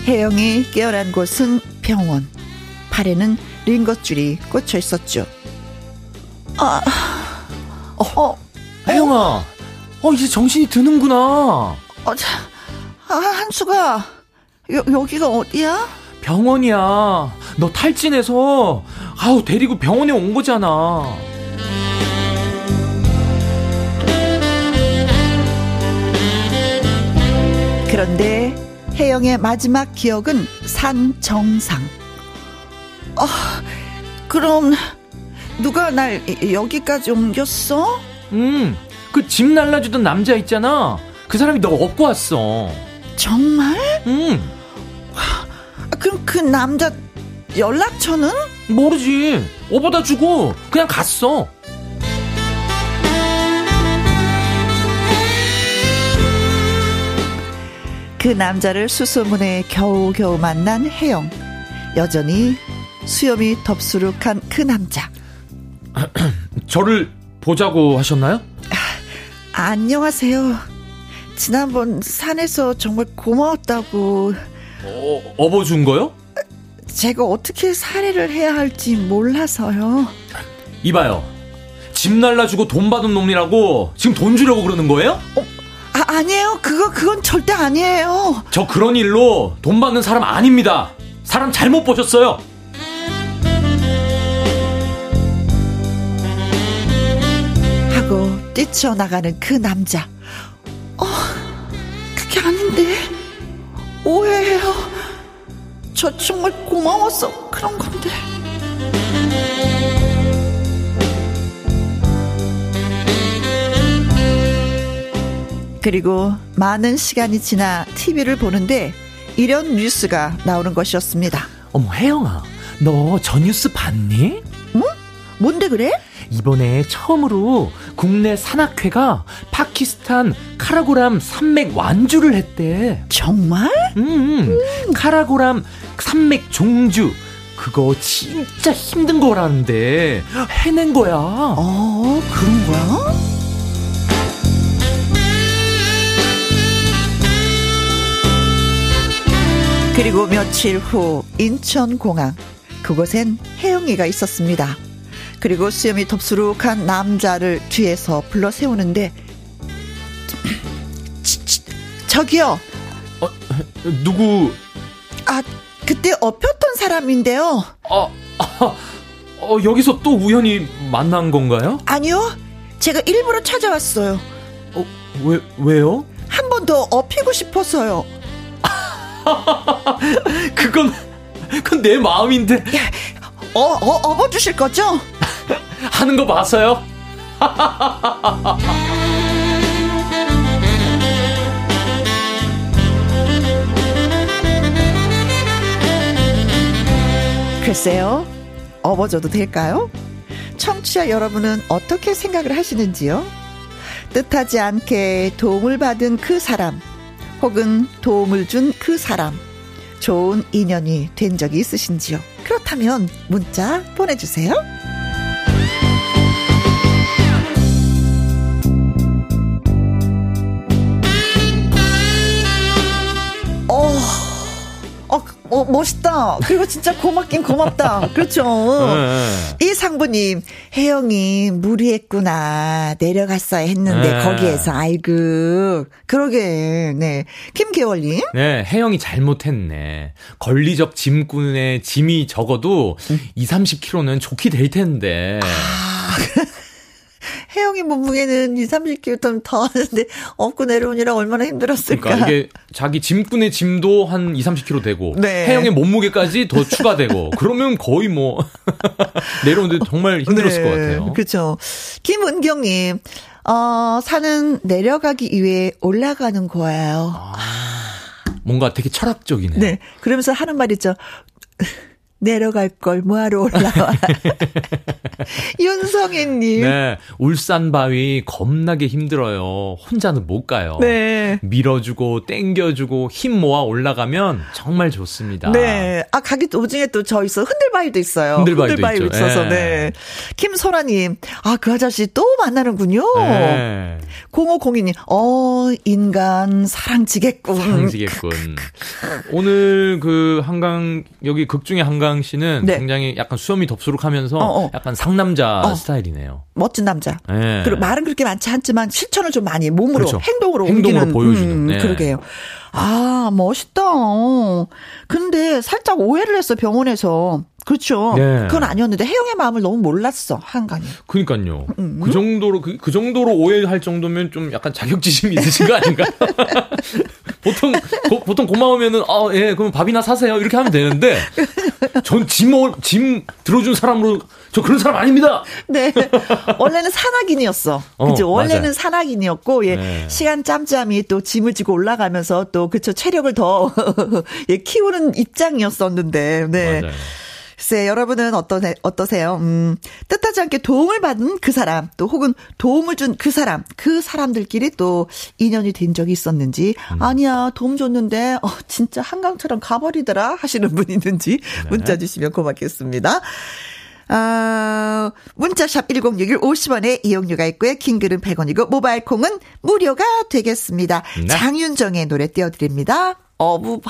혜영이 깨어난 곳은 병원. 팔에는 링거줄이 꽂혀 있었죠. 아, 어, 어, 혜영아, 어, 이제 정신이 드는구나. 어, 아, 한수가, 여, 여기가 어디야? 병원이야. 너 탈진해서, 아우, 데리고 병원에 온 거잖아. 그런데 혜영의 마지막 기억은 산 정상. 아, 그럼 누가 날 여기까지 옮겼어? 음, 그 집 날라주던 남자 있잖아. 그 사람이 너 업고 왔어. 정말? 음. 아, 그럼 그 남자 연락처는? 모르지. 업어다 주고 그냥 갔어. 그 남자를 수소문에 겨우겨우 만난 혜영. 여전히 수염이 덥수룩한 그 남자. (clears throat) 저를 보자고 하셨나요? 아, 안녕하세요. 지난번 산에서 정말 고마웠다고. 어, 업어준 거요? 제가 어떻게 사례를 해야 할지 몰라서요. 이봐요. 집 날라주고 돈 받은 놈이라고 지금 돈 주려고 그러는 거예요? 어, 아, 아니에요. 그거, 그건 절대 아니에요. 저 그런 일로 돈 받는 사람 아닙니다. 사람 잘못 보셨어요. 뛰쳐나가는 그 남자. 어, 그게 아닌데. 오해해요. 저 정말 고마워서 그런 건데. 그리고 많은 시간이 지나 TV를 보는데 이런 뉴스가 나오는 것이었습니다. 어머, 혜영아, 너 저 뉴스 봤니? 응? 뭔데 그래? 이번에 처음으로 국내 산악회가 파키스탄 카라고람 산맥 완주를 했대. 정말? 음, 음. 카라고람 산맥 종주. 그거 진짜 힘든 거라는데 해낸 거야. 어, 그런 거야? 그리고 며칠 후 인천공항 그곳엔 혜영이가 있었습니다. 그리고 수염이 덥수룩한 남자를 뒤에서 불러 세우는데 저기요. 어, 누구? 아 그때 업혔던 사람인데요. 어, 어, 어, 여기서 또 우연히 만난 건가요? 아니요. 제가 일부러 찾아왔어요. 어, 왜, 왜요? 한 번 더 업히고 싶어서요. (laughs) 그건, 그건 내 마음인데. 어, 어, 업어주실 거죠? (laughs) 하는 거 봤어요? (laughs) 글쎄요, 업어줘도 될까요? 청취자 여러분은 어떻게 생각을 하시는지요? 뜻하지 않게 도움을 받은 그 사람, 혹은 도움을 준 그 사람, 좋은 인연이 된 적이 있으신지요? 그렇다면 문자 보내주세요. 어, 멋있다. 그리고 진짜 고맙긴 고맙다. (laughs) 그렇죠. 네. 이 상부님, 혜영이 무리했구나. 내려갔어야 했는데, 네. 거기에서, 아이고. 그러게, 네. 김계월님. 네, 혜영이 잘못했네. 권리적 짐꾼의 짐이 적어도 음. 2, 30kg는 좋게 될 텐데. 아. 혜영이 몸무게는 2, 30kg 더 하는데 업고 내려오니라 얼마나 힘들었을까. 그러니까 이게 자기 짐꾼의 짐도 한 2, 30kg 되고 네. 혜영의 몸무게까지 더 추가되고 (laughs) 그러면 거의 뭐 (laughs) 내려오는데 정말 힘들었을 네. 것 같아요. 그렇죠. 김은경 님, 어, 산은 내려가기 위해 올라가는 거예요. 아, 뭔가 되게 철학적이네. 네. 그러면서 하는 말 있죠. 내려갈 걸 뭐하러 올라와. (laughs) 윤성애님. 네. 울산 바위 겁나게 힘들어요. 혼자는 못 가요. 네. 밀어주고, 땡겨주고, 힘 모아 올라가면 정말 좋습니다. 네. 아, 가기 오중에 또 저 있어. 흔들바위도 있어요. 흔들바위도, 흔들바위도 있어서, 네. 네. 김소라님. 아, 그 아저씨 또 만나는군요. 네. 0502님. 어, 인간 사랑지겠군. 사랑지겠군. 오늘 그 한강, 여기 극 중에 한강 김광 씨는 네. 굉장히 약간 수염이 덥수룩하면서 어, 어. 약간 상남자 어. 스타일이네요. 멋진 남자. 네. 그리고 말은 그렇게 많지 않지만 실천을 좀 많이 몸으로 그렇죠. 행동으로 행동으로 옮기는, 보여주는. 음, 네. 그러게요. 아 멋있다. 근데 살짝 오해를 했어 병원에서. 그렇죠. 네. 그건 아니었는데 혜영의 마음을 너무 몰랐어 한강이. 그니까요. 음. 그 정도로 그, 그 정도로 오해할 정도면 좀 약간 자격지심이 있으신 거 아닌가? (laughs) 보통 고, 보통 고마우면은 아예 그럼 밥이나 사세요 이렇게 하면 되는데 전짐짐 짐 들어준 사람으로 저 그런 사람 아닙니다. 네. 원래는 산악인이었어. 어, 그죠? 원래는 맞아요. 산악인이었고 예. 네. 시간 짬짬이 또 짐을 지고 올라가면서 또 그쵸 체력을 더 (laughs) 예, 키우는 입장이었었는데. 네. 맞아요. 글쎄, 여러분은 어떠세, 어떠세요? 음, 뜻하지 않게 도움을 받은 그 사람, 또 혹은 도움을 준 그 사람, 그 사람들끼리 또 인연이 된 적이 있었는지, 음. 아니야, 도움 줬는데, 어, 진짜 한강처럼 가버리더라 하시는 분 있는지 네. 문자 주시면 고맙겠습니다. 아, 문자샵 1061 50원에 이용료가 있고요. 킹글은 100원이고 모바일 콩은 무료가 되겠습니다. 네. 장윤정의 노래 띄워드립니다. 어부바.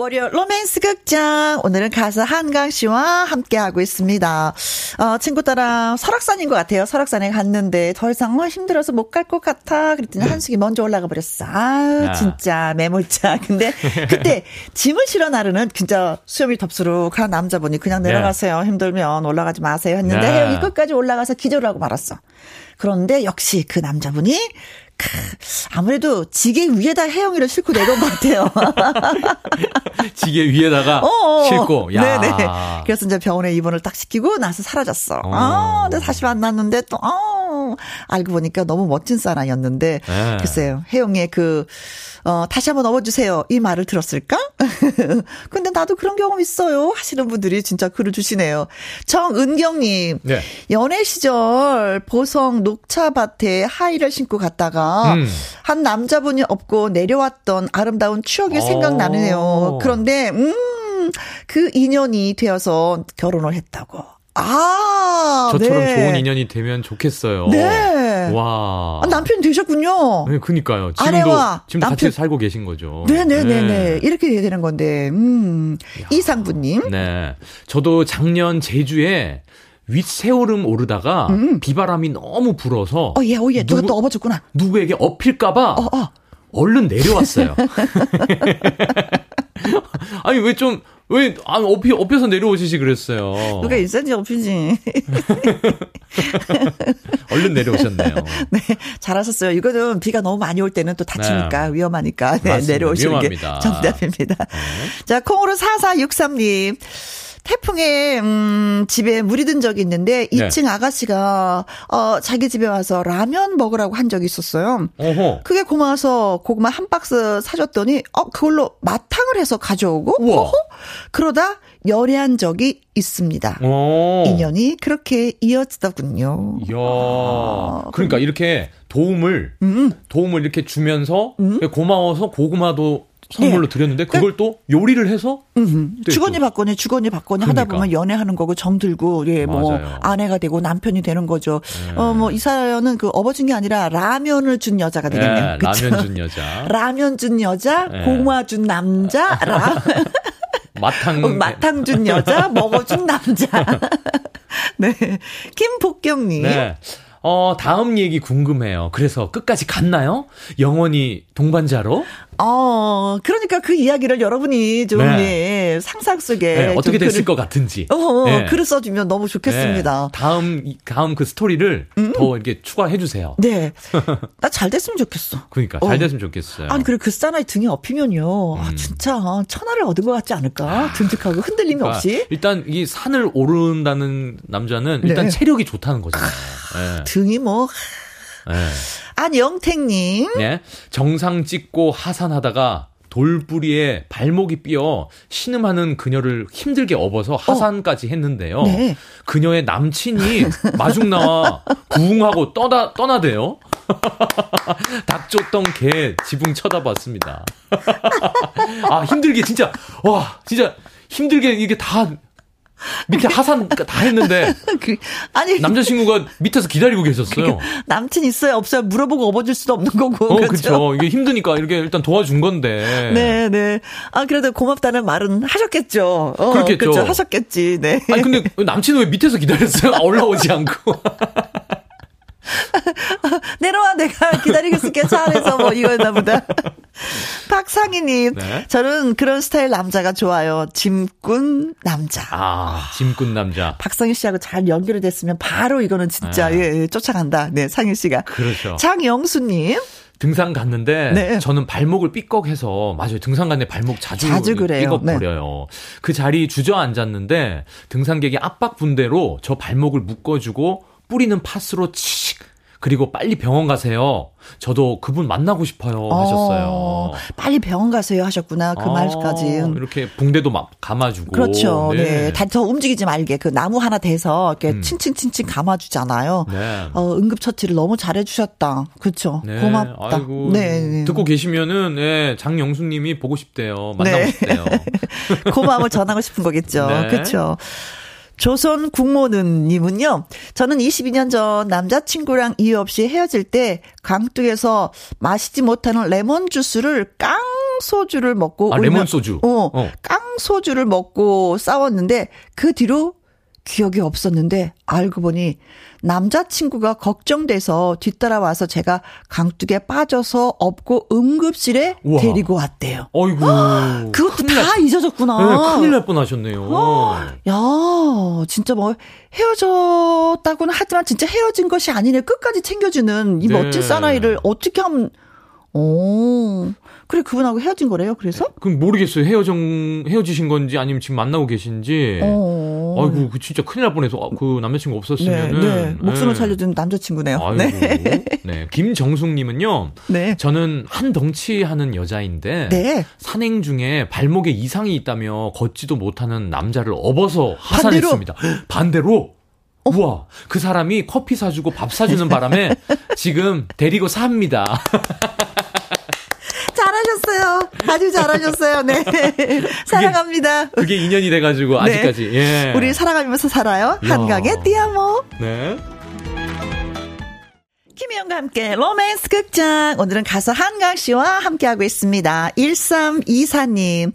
월요 로맨스 극장 오늘은 가수 한강 씨와 함께 하고 있습니다. 어, 친구 따라 설악산인 것 같아요. 설악산에 갔는데 더 이상 어, 힘들어서 못 갈 것 같아. 그랬더니 네. 한숙이 먼저 올라가 버렸어. 아, 진짜 매몰차. (laughs) 근데 그때 짐을 실어 나르는 진짜 수염이 덥수룩한 남자분이 그냥 네. 내려가세요. 힘들면 올라가지 마세요. 했는데 네. 혜영이 끝까지 올라가서 기절하고 말았어. 그런데 역시 그 남자분이 아무래도 지게 위에다 혜영이를 싣고 내려온 것 같아요. (laughs) 지게 위에다가 어어. 싣고, 야. 네네. 그래서 이제 병원에 입원을 딱 시키고 나서 사라졌어. 어. 아, 근데 다시 만났는데 또, 어, 알고 보니까 너무 멋진 사람이었는데, 네. 글쎄요, 혜영의 그, 어, 다시 한번 넣어주세요. 이 말을 들었을까? (laughs) 근데 나도 그런 경험 있어요. 하시는 분들이 진짜 글을 주시네요. 정은경님. 네. 연애 시절 보성 녹차밭에 하이를 신고 갔다가 음. 한 남자분이 없고 내려왔던 아름다운 추억이 생각나네요. 그런데, 음, 그 인연이 되어서 결혼을 했다고. 아, 저처럼 네. 좋은 인연이 되면 좋겠어요. 네. 와. 아, 남편이 되셨군요. 네, 그니까요. 지금도, 지금 남편. 같이 살고 계신 거죠. 네네네네. 네. 네. 이렇게 돼야 되는 건데, 음. 이상부님. 네. 저도 작년 제주에 윗세오름 오르다가 음. 비바람이 너무 불어서. 어, 예, 어, 예. 누가 또 업어줬구나. 누구에게 업힐까봐. 어, 어. 얼른 내려왔어요. (laughs) (laughs) 아니, 왜 좀, 왜, 아, 업히, 업혀서 내려오시지 그랬어요. 누가 인센지 업히지. (laughs) 얼른 내려오셨네요. (laughs) 네, 잘하셨어요. 이거는 비가 너무 많이 올 때는 또 다치니까 네. 위험하니까 네, 내려오시는 위험합니다. 게 정답입니다. 네. 자, 콩으로 4463님. 태풍에 음 집에 물이 든 적이 있는데 2층 네. 아가씨가 어 자기 집에 와서 라면 먹으라고 한 적이 있었어요. 어허. 그게 고마워서 고구마 한 박스 사줬더니 어 그걸로 마탕을 해서 가져오고 어허? 그러다 열애한 적이 있습니다. 오. 인연이 그렇게 이어지더군요. 이야. 아, 그러니까 이렇게 도움을 음. 도움을 이렇게 주면서 음. 고마워서 고구마도 선물로 네. 드렸는데 그걸 또 요리를 해서 주거니 받거니 주거니 받거니 그러니까. 하다 보면 연애하는 거고 정들고 예뭐 아내가 되고 남편이 되는 거죠. 네. 어뭐 이 사연은 그 업어준 게 아니라 라면을 준 여자가 되겠네요. 네, 라면 준 여자. (laughs) 라면 준 여자, 네. 고구마 준 남자, 라 (laughs) 마탕 어, 마탕 준 여자, (laughs) 먹어준 남자. 네. 김복경님. 네. 어, 다음 얘기 궁금해요. 그래서 끝까지 갔나요? 영원히 동반자로? 어, 그러니까 그 이야기를 여러분이 좀, 네. 예, 상상 속에. 네, 어떻게 됐을 글을, 것 같은지. 어, 네. 글을 써주면 너무 좋겠습니다. 네. 다음, 다음 그 스토리를 음? 더 이렇게 추가해주세요. 네. (laughs) 나 잘 됐으면 좋겠어. 그러니까, 잘 어. 됐으면 좋겠어요. 아니, 그리고 그 사나이 등에 업히면요. 아, 음. 아, 진짜, 천하를 얻은 것 같지 않을까? 아, 듬직하고 흔들림이 그러니까 없이. 일단, 이 산을 오른다는 남자는 일단 네. 체력이 좋다는 거잖아요. 네. 등이 뭐. 네. 안영택님. 네. 정상 찍고 하산하다가 돌부리에 발목이 삐어 신음하는 그녀를 힘들게 업어서 하산까지 했는데요. 네. 그녀의 남친이 마중 나와 부웅하고 떠나 떠나대요. (laughs) 닭 쫓던 개 지붕 쳐다봤습니다. (laughs) 아 힘들게 진짜 와 진짜 힘들게 이게 다 밑에 하산 다 했는데 (laughs) 그, 아니 남자친구가 밑에서 기다리고 계셨어요. 남친 있어요 없어요 물어보고 업어줄 수도 없는 거고. 어 그렇죠. 이게 힘드니까 이렇게 일단 도와준 건데. 네 네. 아 그래도 고맙다는 말은 하셨겠죠. 어, 그렇겠죠. 그렇죠. 하셨겠지. 네. 아니 근데 남친은 왜 밑에서 기다렸어요? (laughs) 올라오지 않고. (laughs) 내려와 내가 기다리고 있을게 차 안에서 뭐 이거였나 보다. (laughs) 박상희님, 네. 저는 그런 스타일 남자가 좋아요. 짐꾼 남자. 아, 짐꾼 남자. 박상희 씨하고 잘 연결이 됐으면 바로 이거는 진짜 네. 예, 예, 쫓아간다. 네, 상희 씨가. 그렇죠. 장영수님. 등산 갔는데 네. 저는 발목을 삐걱해서 맞아요 등산 갔는데 발목 자주, 자주. 삐걱거려요. 네. 그 자리 주저앉았는데 등산객이 압박 분대로 저 발목을 묶어주고 뿌리는 팥으로 치익 그리고 빨리 병원 가세요. 저도 그분 만나고 싶어요 어, 하셨어요. 빨리 병원 가세요 하셨구나. 그 아, 말까지. 이렇게 붕대도 막 감아주고. 그렇죠. 네. 네. 다더 움직이지 말게 그 나무 하나 대서 이렇게 음. 칭칭칭칭 감아주잖아요. 네. 어, 응급처치를 너무 잘해주셨다. 그렇죠. 네. 고맙다. 아이고, 네, 네. 듣고 계시면은 네, 장영수님이 보고 싶대요. 만나고 네. 싶대요. (laughs) 고마움을 전하고 싶은 거겠죠. 그렇죠. 조선 국모는님은요, 저는 22년 전 남자친구랑 이유 없이 헤어질 때 강둑에서 마시지 못하는 레몬 주스를 깡 소주를 먹고. 아, 레몬 소주? 어, 어. 깡 소주를 먹고 싸웠는데 그 뒤로 기억이 없었는데 알고 보니 남자친구가 걱정돼서 뒤따라와서 제가 강둑에 빠져서 업고 응급실에 우와. 데리고 왔대요. 어이구. (gasps) 그것도 다 날, 잊어졌구나. 네, 큰일 날 뻔하셨네요. 어, (gasps) 야, 진짜 뭐 헤어졌다고는 하지만 진짜 헤어진 것이 아니네. 끝까지 챙겨주는 이 네. 멋진 사나이를 어떻게 하면 오. 그래 그분하고 헤어진 거래요. 그래서? 그럼 모르겠어요. 헤어정 헤어지신 건지 아니면 지금 만나고 계신지. 어. 아이고 그 진짜 큰일 날 뻔해서 아, 그 남자친구 없었으면은 네, 네. 목숨을 네. 살려준 남자친구네요. 아이고. 네. 네. 김정숙님은요. 네. 저는 한 덩치 하는 여자인데 네. 산행 중에 발목에 이상이 있다며 걷지도 못하는 남자를 업어서 하산했습니다. 반대로? 반대로? 어? 우와, 그 사람이 커피 사주고 밥 사주는 바람에 (laughs) 지금 데리고 삽니다. 잘하셨어요. 아주 잘하셨어요. 네. (laughs) 사랑합니다. 그게 인연이 돼가지고 네. 아직까지. 예. 우리 사랑하면서 살아요. 한강의 띠아모. 네. 김혜영과 함께 로맨스 극장. 오늘은 가수 한강 씨와 함께하고 있습니다. 1324님.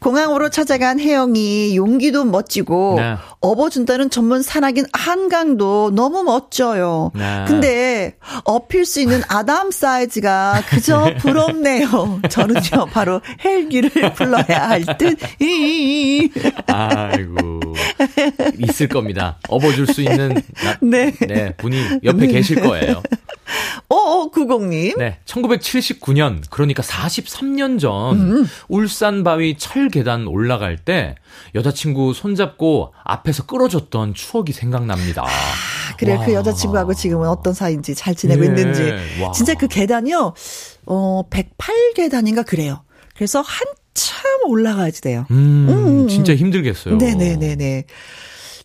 공항으로 찾아간 혜영이 용기도 멋지고 네. 업어준다는 전문 산악인 한강도 너무 멋져요. 네. 근데 업힐 수 있는 아담 사이즈가 그저 (laughs) 부럽네요. 저는요, 바로 헬기를 불러야 할 듯. 아이고. 있을 겁니다. 업어줄 수 있는 나, 네. 네. 분이 옆에 네. 계실 거예요. 어, 90님. 네. 1979년, 그러니까 43년 전, 음. 울산 바위 철 계단 올라갈 때, 여자친구 손잡고 앞에서 끌어줬던 추억이 생각납니다. 아, 그래, 그 여자친구하고 지금은 어떤 사이인지 잘 지내고 네. 있는지. 와. 진짜 그 계단이요, 어, 108계단인가 그래요. 그래서 한참 올라가야지 돼요. 음, 음, 음. 진짜 힘들겠어요. 네네네네.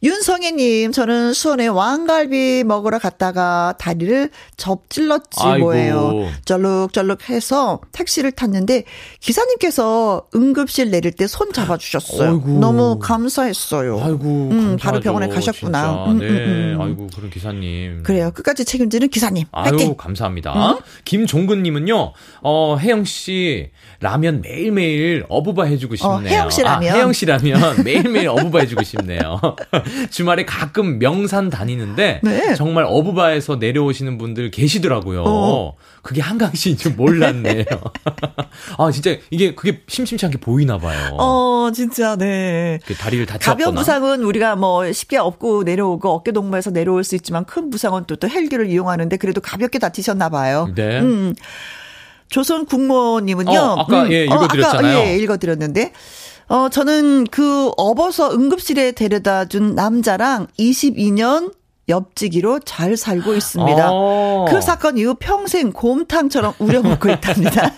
윤성애님, 저는 수원에 왕갈비 먹으러 갔다가 다리를 접질렀지 아이고. 뭐예요. 쩔룩쩔룩해서 택시를 탔는데 기사님께서 응급실 내릴 때 손 잡아주셨어요. 아이고. 너무 감사했어요. 아이고, 음, 바로 병원에 가셨구나. 음, 네, 음, 음. 아이고 그런 기사님. 그래요. 끝까지 책임지는 기사님. 아유, 화이팅. 감사합니다. 음? 김종근님은요, 어, 혜영 씨 라면 매일매일 어부바 해주고 싶네요. 어, 혜영 씨 라면. 아, 혜영 씨 라면 매일매일 어부바 해주고 싶네요. (laughs) (laughs) 주말에 가끔 명산 다니는데 네. 정말 어부바에서 내려오시는 분들 계시더라고요. 어. 그게 한강시인 줄 몰랐네요. (laughs) 아 진짜 이게 그게 심심치 않게 보이나 봐요. 어 진짜 네. 다리를 다쳤거나. 가벼운 부상은 우리가 뭐 쉽게 업고 내려오고 어깨 동무에서 내려올 수 있지만 큰 부상은 또, 또 헬기를 이용하는데 그래도 가볍게 다치셨나 봐요. 네. 음. 조선 국모님은요. 어, 아까 음, 예 읽어드렸잖아요. 어, 아까, 예 읽어드렸는데 어, 저는 그 업어서 응급실에 데려다 준 남자랑 22년 옆지기로 잘 살고 있습니다. 어. 그 사건 이후 평생 곰탕처럼 우려먹고 있답니다.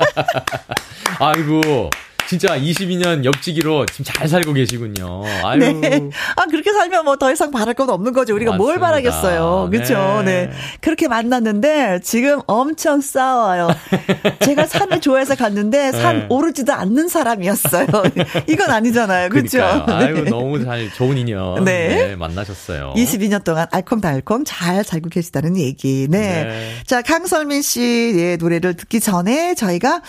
(laughs) 아이고. 진짜 22년 옆지기로 지금 잘 살고 계시군요. 아유. 네. 아, 그렇게 살면 뭐 더 이상 바랄 건 없는 거죠. 우리가 맞습니다. 뭘 바라겠어요. 그렇죠. 네. 네. 그렇게 만났는데 지금 엄청 싸워요. (laughs) 제가 산을 좋아해서 갔는데 산 네. 오르지도 않는 사람이었어요. (laughs) 이건 아니잖아요. 그렇죠. 네. 아유, 너무 잘 좋은 인연 네. 네. 만나셨어요. 22년 동안 알콩달콩 잘 살고 계시다는 얘기. 네. 네. 자, 강설민 씨의 노래를 듣기 전에 저희가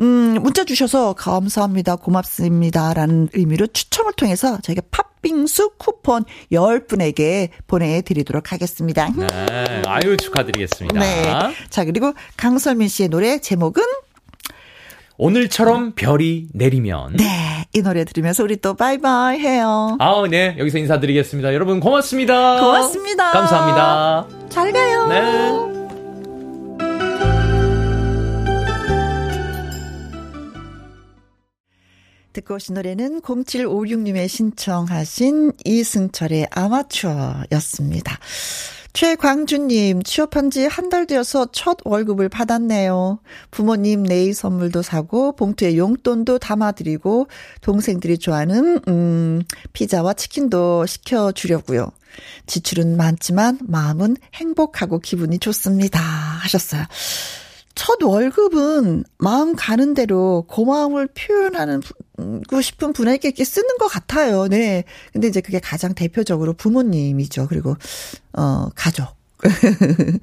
음, 문자 주셔서 감사 감사합니다. 고맙습니다. 라는 의미로 추첨을 통해서 저희가 팥빙수 쿠폰 10분에게 보내드리도록 하겠습니다. 네. 아유, 축하드리겠습니다. 네. 자, 그리고 강설민 씨의 노래 제목은 오늘처럼 별이 내리면. 네. 이 노래 들으면서 우리 또 바이바이 해요. 아, 네. 여기서 인사드리겠습니다. 여러분 고맙습니다. 고맙습니다. 감사합니다. 잘 가요. 네. 듣고 오신 노래는 0756님의 신청하신 이승철의 아마추어였습니다. 최광준님, 취업한 지 한 달 되어서 첫 월급을 받았네요. 부모님 네일 선물도 사고, 봉투에 용돈도 담아드리고, 동생들이 좋아하는, 음, 피자와 치킨도 시켜주려고요. 지출은 많지만, 마음은 행복하고 기분이 좋습니다. 하셨어요. 첫 월급은 마음 가는 대로 고마움을 표현하고 싶은 분에게 쓰는 것 같아요. 네. 근데 이제 그게 가장 대표적으로 부모님이죠. 그리고, 어, 가족. (laughs)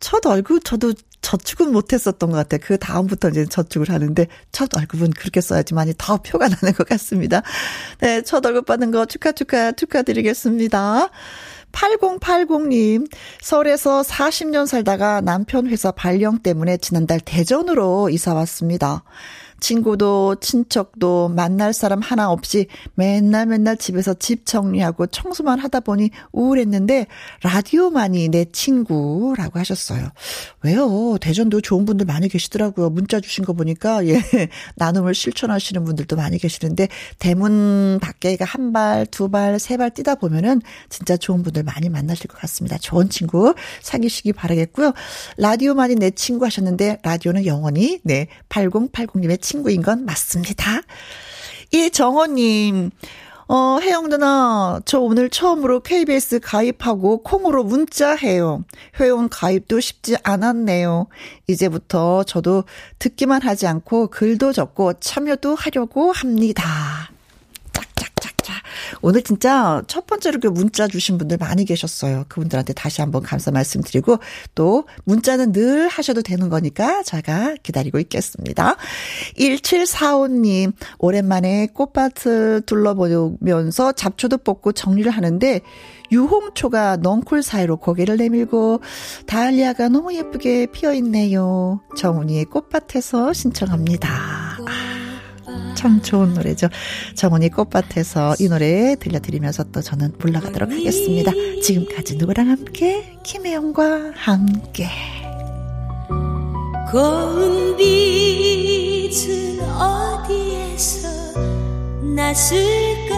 첫 월급 저도 저축은 못했었던 것 같아요. 그 다음부터 이제 저축을 하는데 첫 월급은 그렇게 써야지만이 더 표가 나는 것 같습니다. 네, 첫 월급 받는 거 축하 축하 축하드리겠습니다. 8080님, 서울에서 40년 살다가 남편 회사 발령 때문에 지난달 대전으로 이사 왔습니다. 친구도 친척도 만날 사람 하나 없이 맨날 맨날 집에서 집 정리하고 청소만 하다 보니 우울했는데 라디오만이 내 친구라고 하셨어요. 왜요? 대전도 좋은 분들 많이 계시더라고요. 문자 주신 거 보니까 예 (laughs) 나눔을 실천하시는 분들도 많이 계시는데 대문 밖에가 한 발, 두 발, 세 발 뛰다 보면은 진짜 좋은 분들 많이 만나실 것 같습니다. 좋은 친구 사귀시기 바라겠고요. 라디오만이 내 친구 하셨는데 라디오는 영원히 네 8080님의 친구인 건 맞습니다. 이정호님, 어, 혜영 누나, 저 오늘 처음으로 KBS 가입하고 콩으로 문자 해요. 회원 가입도 쉽지 않았네요. 이제부터 저도 듣기만 하지 않고 글도 적고 참여도 하려고 합니다. 짝짝짝짝. 오늘 진짜 첫 번째로 그 문자 주신 분들 많이 계셨어요. 그분들한테 다시 한번 감사 말씀드리고 또 문자는 늘 하셔도 되는 거니까 제가 기다리고 있겠습니다. 1745님, 오랜만에 꽃밭을 둘러보면서 잡초도 뽑고 정리를 하는데 유홍초가 넝쿨 사이로 고개를 내밀고 다알리아가 너무 예쁘게 피어 있네요. 정훈이의 꽃밭에서 신청합니다. 아, 참 좋은 노래죠. 정훈이 꽃밭에서 이 노래 들려드리면서 또 저는 올라가도록 하겠습니다. 지금까지 누구랑 함께 김혜영과 함께 고운 빛은 어디에서 났을까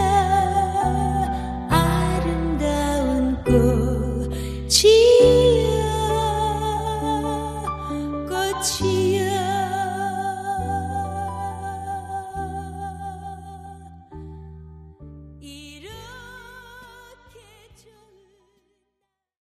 아름다운 꽃이야 꽃이